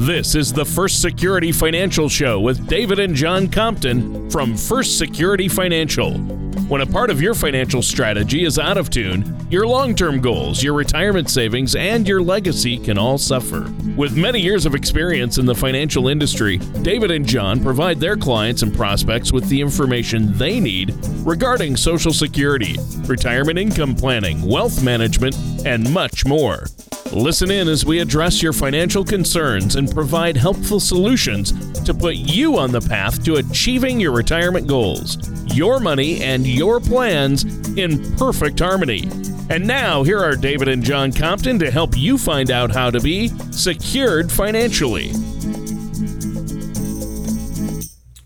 This is the First Security Financial Show with David and John Compton from First Security Financial. When a part of your financial strategy is out of tune, your long term goals, your retirement savings, and your legacy can all suffer. With many years of experience in the financial industry, David and John provide their clients and prospects with the information they need regarding Social Security, retirement income planning, wealth management, and much more. Listen in as we address your financial concerns and provide helpful solutions to put you on the path to achieving your retirement goals, your money, and your plans in perfect harmony. And now, here are David and John Compton to help you find out how to be secured financially.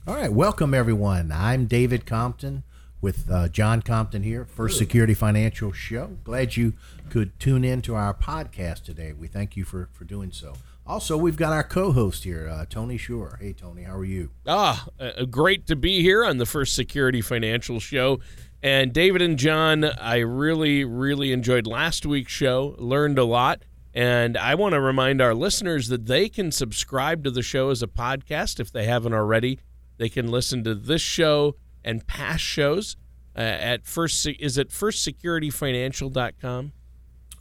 All right, welcome everyone. I'm David Compton with uh, John Compton here, First Security Financial Show. Glad you could tune in to our podcast today. We thank you for, for doing so. Also, we've got our co-host here, uh, Tony Shore. Hey, Tony, how are you? Ah, uh, great to be here on the First Security Financial Show. And David and John, I really, really enjoyed last week's show, learned a lot. And I want to remind our listeners that they can subscribe to the show as a podcast if they haven't already. They can listen to this show and past shows uh, at first is it firstsecurityfinancial.com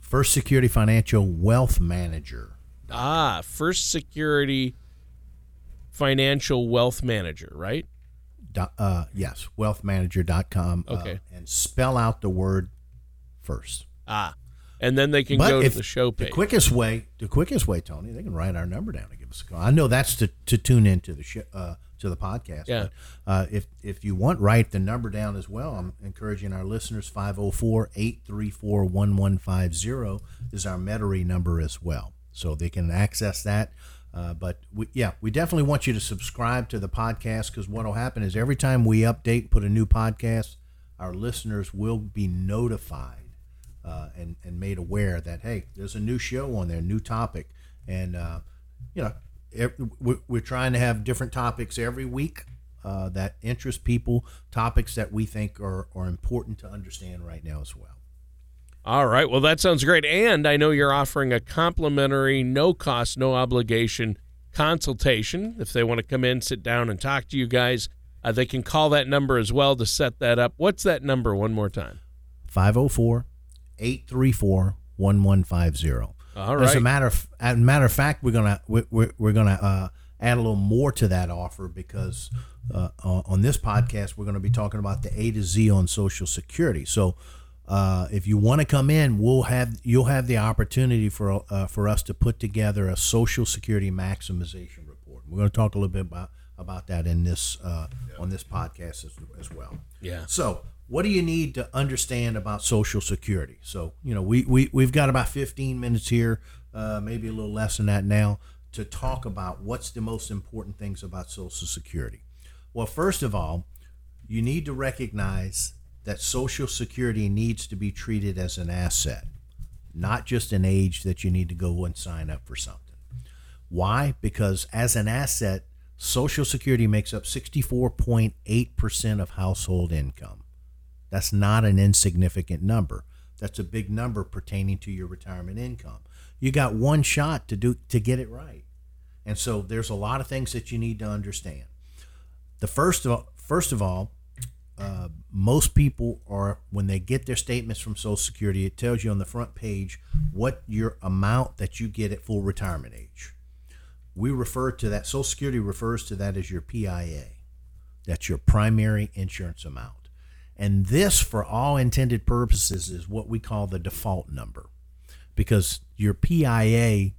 first security financial wealth manager. Ah first security financial wealth manager right? Uh, yes wealthmanager.com uh, okay. uh, and spell out the word first. Ah and then they can but go to the show page. The quickest way, the quickest way, Tony, they can write our number down and give us a call. I know that's to, to tune into the show, uh, to the podcast. Yeah. But, uh, if if you want, write the number down as well. I'm encouraging our listeners 504-834-1150 is our Metairie number as well, so they can access that. Uh, but we, yeah, we definitely want you to subscribe to the podcast because what will happen is every time we update, put a new podcast, our listeners will be notified uh, and and made aware that hey, there's a new show on there, new topic, and uh, you know we're trying to have different topics every week uh, that interest people, topics that we think are, are important to understand right now as well. All right. Well, that sounds great. And I know you're offering a complimentary, no cost, no obligation consultation. If they want to come in, sit down, and talk to you guys, uh, they can call that number as well to set that up. What's that number one more time? 504 834 1150. All right. As a matter of, as a matter of fact, we're gonna we're, we're gonna uh, add a little more to that offer because uh, on this podcast we're going to be talking about the A to Z on Social Security. So uh, if you want to come in, we'll have you'll have the opportunity for uh, for us to put together a Social Security maximization report. We're going to talk a little bit about about that in this uh, on this podcast as, as well. Yeah. So what do you need to understand about Social Security? So, you know, we, we, we've got about 15 minutes here, uh, maybe a little less than that now, to talk about what's the most important things about Social Security. Well, first of all, you need to recognize that Social Security needs to be treated as an asset, not just an age that you need to go and sign up for something. Why? Because as an asset, Social Security makes up 64.8% of household income. That's not an insignificant number. That's a big number pertaining to your retirement income. You got one shot to do to get it right. And so there's a lot of things that you need to understand. The first of all, first of all, uh, most people are when they get their statements from Social Security, it tells you on the front page what your amount that you get at full retirement age. We refer to that. Social Security refers to that as your PIA. That's your primary insurance amount. And this, for all intended purposes, is what we call the default number because your PIA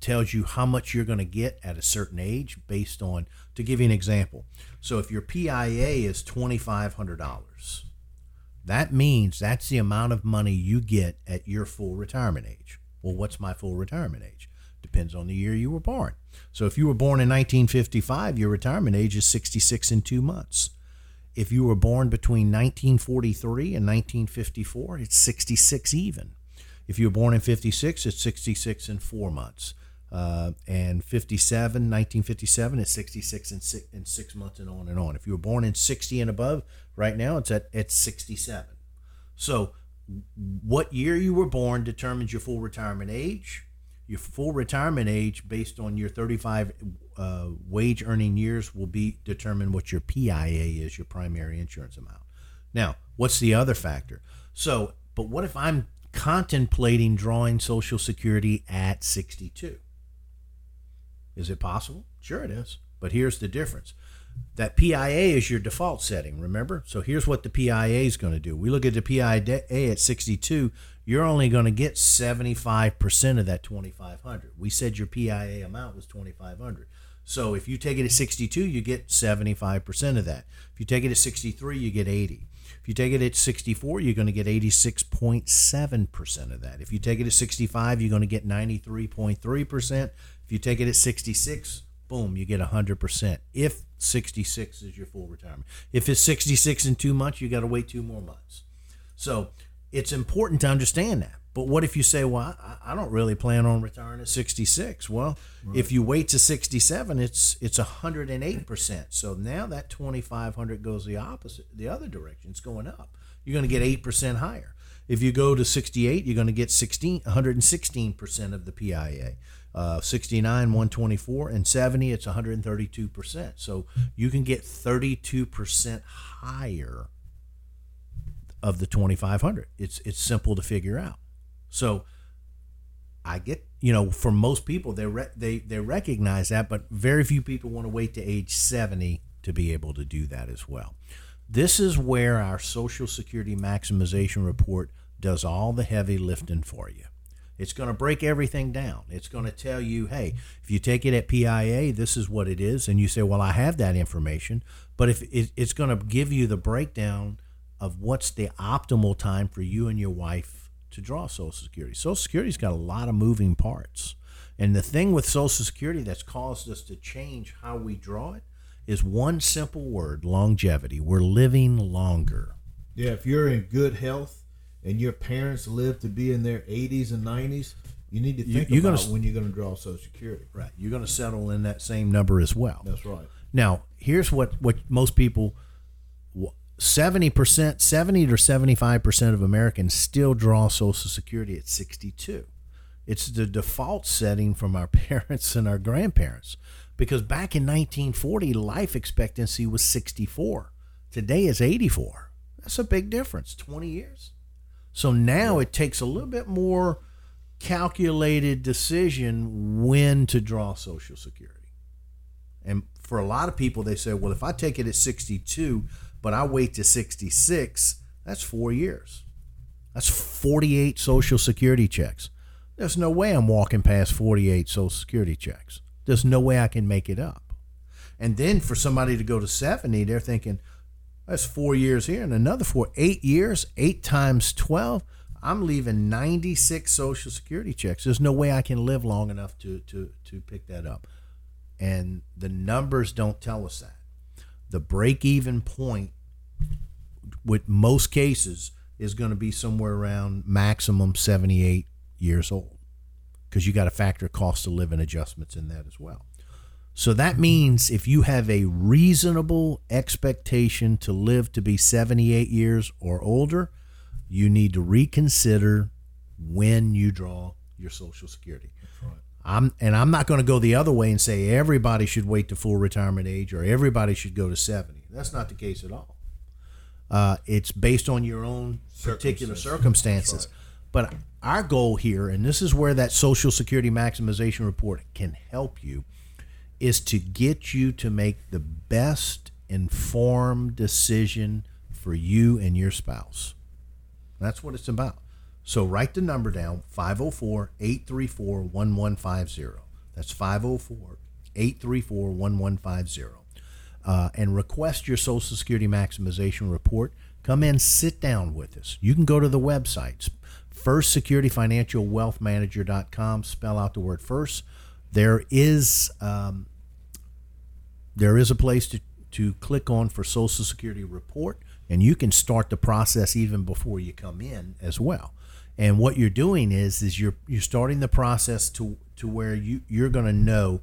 tells you how much you're going to get at a certain age based on, to give you an example. So if your PIA is $2,500, that means that's the amount of money you get at your full retirement age. Well, what's my full retirement age? Depends on the year you were born. So if you were born in 1955, your retirement age is 66 and two months. If you were born between 1943 and 1954, it's 66 even. If you were born in 56, it's 66 in four months. Uh, and 57, 1957, it's 66 and six, in six months and on and on. If you were born in 60 and above, right now it's at, at 67. So, what year you were born determines your full retirement age. your full retirement age based on your 35 uh, wage earning years will be determine what your PIA is, your primary insurance amount. Now, what's the other factor? So, but what if I'm contemplating drawing Social Security at 62? Is it possible? Sure, it is. But here's the difference that PIA is your default setting, remember? So here's what the PIA is going to do. We look at the PIA at 62, you're only going to get 75% of that 2500. We said your PIA amount was 2500. So if you take it at 62, you get 75% of that. If you take it at 63, you get 80. If you take it at 64, you're going to get 86.7% of that. If you take it at 65, you're going to get 93.3%. If you take it at 66, boom, you get 100%. If 66 is your full retirement. If it's 66 in two months, you got to wait two more months. So it's important to understand that. But what if you say, well, I, I don't really plan on retiring at 66? Well, right. if you wait to 67, it's it's 108%. So now that 2500 goes the opposite, the other direction. It's going up. You're going to get 8% higher. If you go to 68, you're going to get 16 116% of the PIA. Uh, 69, 124, and 70, it's 132%. So you can get 32% higher of the 2500. It's it's simple to figure out. So I get, you know, for most people they re- they they recognize that, but very few people want to wait to age 70 to be able to do that as well. This is where our Social Security maximization report does all the heavy lifting for you. It's going to break everything down. It's going to tell you, hey, if you take it at PIA, this is what it is. And you say, well, I have that information. But if it, it's going to give you the breakdown of what's the optimal time for you and your wife to draw Social Security. Social Security's got a lot of moving parts. And the thing with Social Security that's caused us to change how we draw it is one simple word longevity. We're living longer. Yeah, if you're in good health and your parents live to be in their 80s and 90s, you need to think you're about gonna, when you're going to draw Social Security. Right. You're going to settle in that same number as well. That's right. Now, here's what, what most people 70%, 70 to 75% of Americans still draw Social Security at 62. It's the default setting from our parents and our grandparents because back in 1940, life expectancy was 64. Today is 84. That's a big difference, 20 years. So now it takes a little bit more calculated decision when to draw Social Security. And for a lot of people, they say, well, if I take it at 62, but I wait to 66, that's four years. That's 48 Social Security checks. There's no way I'm walking past 48 Social Security checks. There's no way I can make it up. And then for somebody to go to 70, they're thinking, that's four years here and another four, eight years, eight times 12. I'm leaving 96 Social Security checks. There's no way I can live long enough to, to, to pick that up. And the numbers don't tell us that the break even point with most cases is going to be somewhere around maximum 78 years old because you got to factor cost of living adjustments in that as well. So that means if you have a reasonable expectation to live to be 78 years or older, you need to reconsider when you draw your Social Security. I'm and I'm not going to go the other way and say everybody should wait to full retirement age or everybody should go to 70. That's not the case at all. Uh, it's based on your own particular circumstances. Right. But our goal here, and this is where that Social Security maximization report can help you, is to get you to make the best informed decision for you and your spouse. That's what it's about. So write the number down 504 834 1150. That's 504 834 1150. Uh, and request your Social Security maximization report. Come in, sit down with us. You can go to the website, First Security Financial Wealth Manager.com. Spell out the word first. There is um, there is a place to, to click on for Social Security report, and you can start the process even before you come in as well. And what you're doing is is you're you're starting the process to to where you you're going to know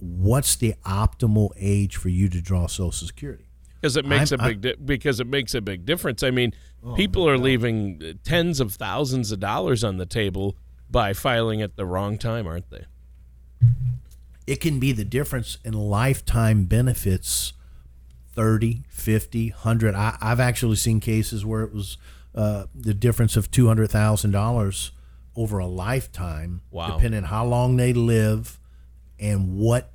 what's the optimal age for you to draw Social Security. Because it makes I'm, a big di- because it makes a big difference. I mean, oh, people are leaving tens of thousands of dollars on the table by filing at the wrong time, aren't they? It can be the difference in lifetime benefits 30, 50, 100. I, have actually seen cases where it was uh, the difference of $200,000 over a lifetime, wow. depending on how long they live and what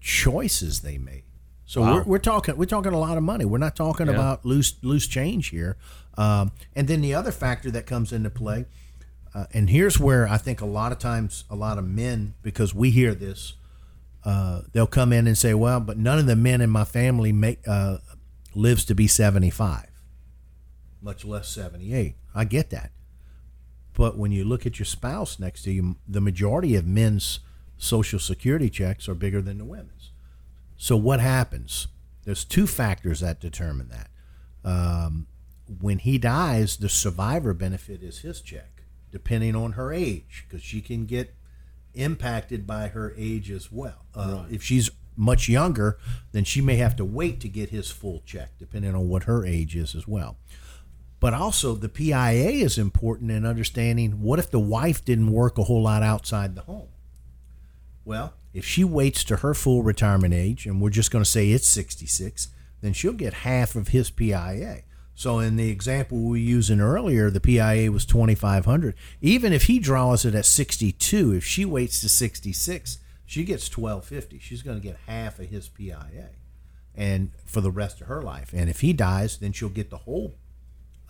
choices they make. So wow. we're, we're, talking we're talking a lot of money. We're not talking yeah. about loose loose change here. Um, and then the other factor that comes into play, uh, and here's where I think a lot of times a lot of men because we hear this, uh, they'll come in and say, "Well, but none of the men in my family make uh, lives to be 75, much less 78." I get that, but when you look at your spouse next to you, the majority of men's social security checks are bigger than the women's. So what happens? There's two factors that determine that. Um, when he dies, the survivor benefit is his check, depending on her age, because she can get impacted by her age as well. Uh, right. If she's much younger, then she may have to wait to get his full check, depending on what her age is as well. But also, the PIA is important in understanding what if the wife didn't work a whole lot outside the home? Well, if she waits to her full retirement age, and we're just going to say it's 66, then she'll get half of his PIA. So in the example we were using earlier, the PIA was 2500. Even if he draws it at 62, if she waits to 66, she gets 1250. She's going to get half of his PIA and for the rest of her life. And if he dies, then she'll get the whole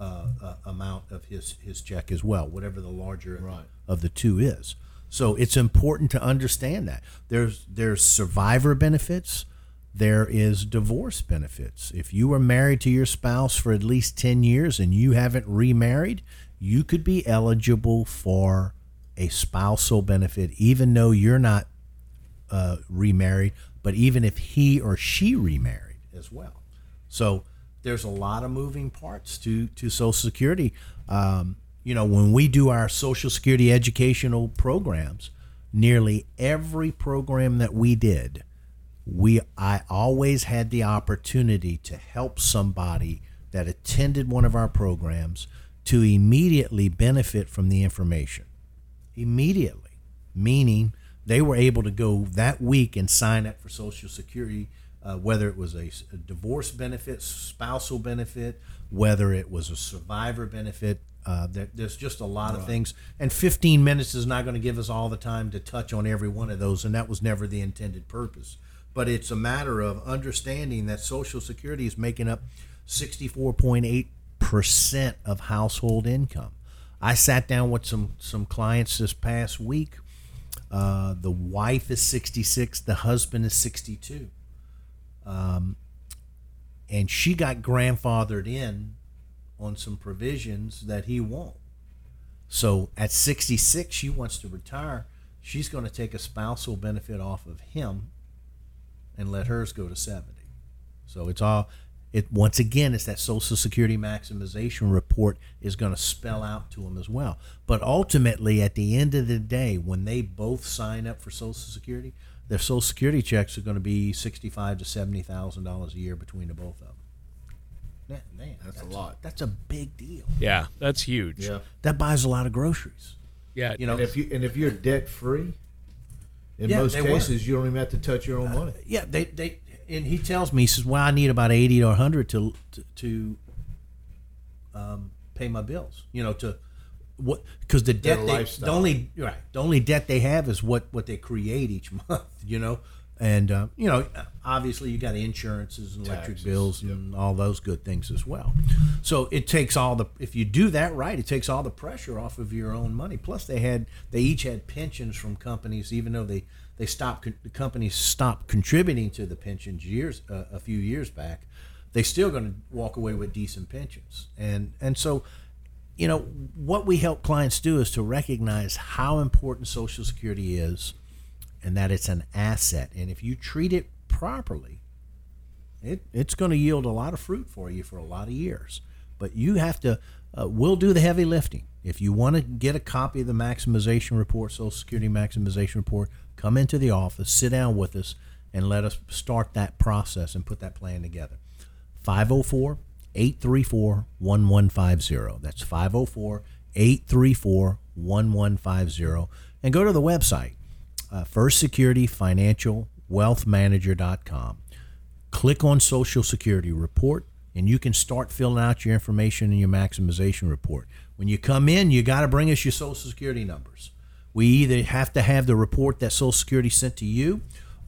uh, uh, amount of his his check as well, whatever the larger right. of the two is. So it's important to understand that there's there's survivor benefits, there is divorce benefits. If you were married to your spouse for at least 10 years and you haven't remarried, you could be eligible for a spousal benefit even though you're not uh, remarried, but even if he or she remarried as well. So there's a lot of moving parts to to Social Security. Um, you know, when we do our Social Security educational programs, nearly every program that we did, we I always had the opportunity to help somebody that attended one of our programs to immediately benefit from the information. Immediately, meaning they were able to go that week and sign up for Social Security, uh, whether it was a, a divorce benefit, spousal benefit, whether it was a survivor benefit, uh, there, there's just a lot right. of things, and 15 minutes is not going to give us all the time to touch on every one of those, and that was never the intended purpose. But it's a matter of understanding that Social Security is making up 64.8 percent of household income. I sat down with some some clients this past week. Uh, the wife is 66, the husband is 62, um, and she got grandfathered in on some provisions that he won't. So at 66, she wants to retire. She's going to take a spousal benefit off of him and let hers go to 70. So it's all it once again it's that social security maximization report is going to spell out to them as well but ultimately at the end of the day when they both sign up for social security their social security checks are going to be 65 to 70 thousand dollars a year between the both of them man, that's, that's a lot. That's a big deal. Yeah, that's huge. Yeah, that buys a lot of groceries. Yeah, you know, and if you and if you're debt free, in yeah, most cases, you don't even have to touch your own uh, money. Yeah, they they and he tells me he says, "Well, I need about eighty or hundred to to, to um, pay my bills. You know, to what because the debt they, the only right the only debt they have is what what they create each month. You know, and uh, you know obviously you got insurances and electric Taxes, bills and yep. all those good things as well so it takes all the if you do that right it takes all the pressure off of your own money plus they had they each had pensions from companies even though they they stopped the companies stopped contributing to the pensions years uh, a few years back they still going to walk away with decent pensions and and so you know what we help clients do is to recognize how important social security is and that it's an asset. And if you treat it properly, it, it's going to yield a lot of fruit for you for a lot of years. But you have to, uh, we'll do the heavy lifting. If you want to get a copy of the maximization report, Social Security maximization report, come into the office, sit down with us, and let us start that process and put that plan together. 504 834 1150. That's 504 834 1150 and go to the website, uh. Click on Social Security Report and you can start filling out your information in your maximization report. When you come in, you got to bring us your Social Security numbers. We either have to have the report that Social Security sent to you,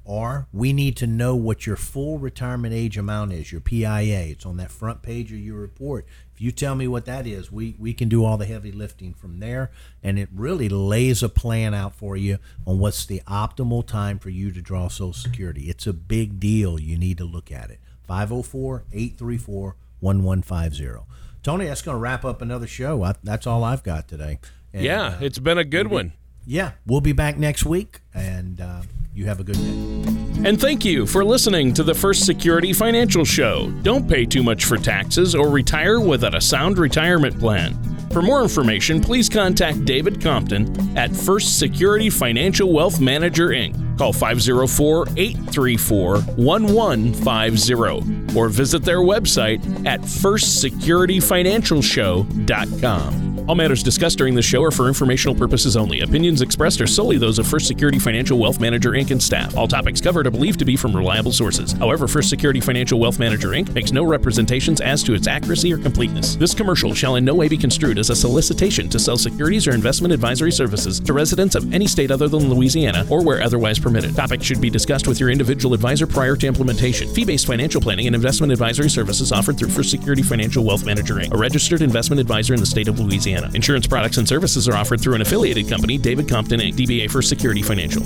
or we need to know what your full retirement age amount is, your PIA. It's on that front page of your report. If you tell me what that is, we, we can do all the heavy lifting from there. And it really lays a plan out for you on what's the optimal time for you to draw Social Security. It's a big deal. You need to look at it. 504 834 1150. Tony, that's going to wrap up another show. I, that's all I've got today. And, yeah, uh, it's been a good one yeah, we'll be back next week, and uh, you have a good day. And thank you for listening to the First Security Financial Show. Don't pay too much for taxes or retire without a sound retirement plan. For more information, please contact David Compton at First Security Financial Wealth Manager Inc. Call 504 834 1150 or visit their website at firstsecurityfinancialshow.com. All matters discussed during this show are for informational purposes only. Opinions expressed are solely those of First Security Financial Wealth Manager Inc. and staff. All topics covered are believed to be from reliable sources. However, First Security Financial Wealth Manager Inc. makes no representations as to its accuracy or completeness. This commercial shall in no way be construed as a solicitation to sell securities or investment advisory services to residents of any state other than Louisiana or where otherwise permitted. Topics should be discussed with your individual advisor prior to implementation. Fee-based financial planning and investment advisory services offered through First Security Financial Wealth Manager Inc., a registered investment advisor in the state of Louisiana. Insurance products and services are offered through an affiliated company, David Compton DBA First Security Financial.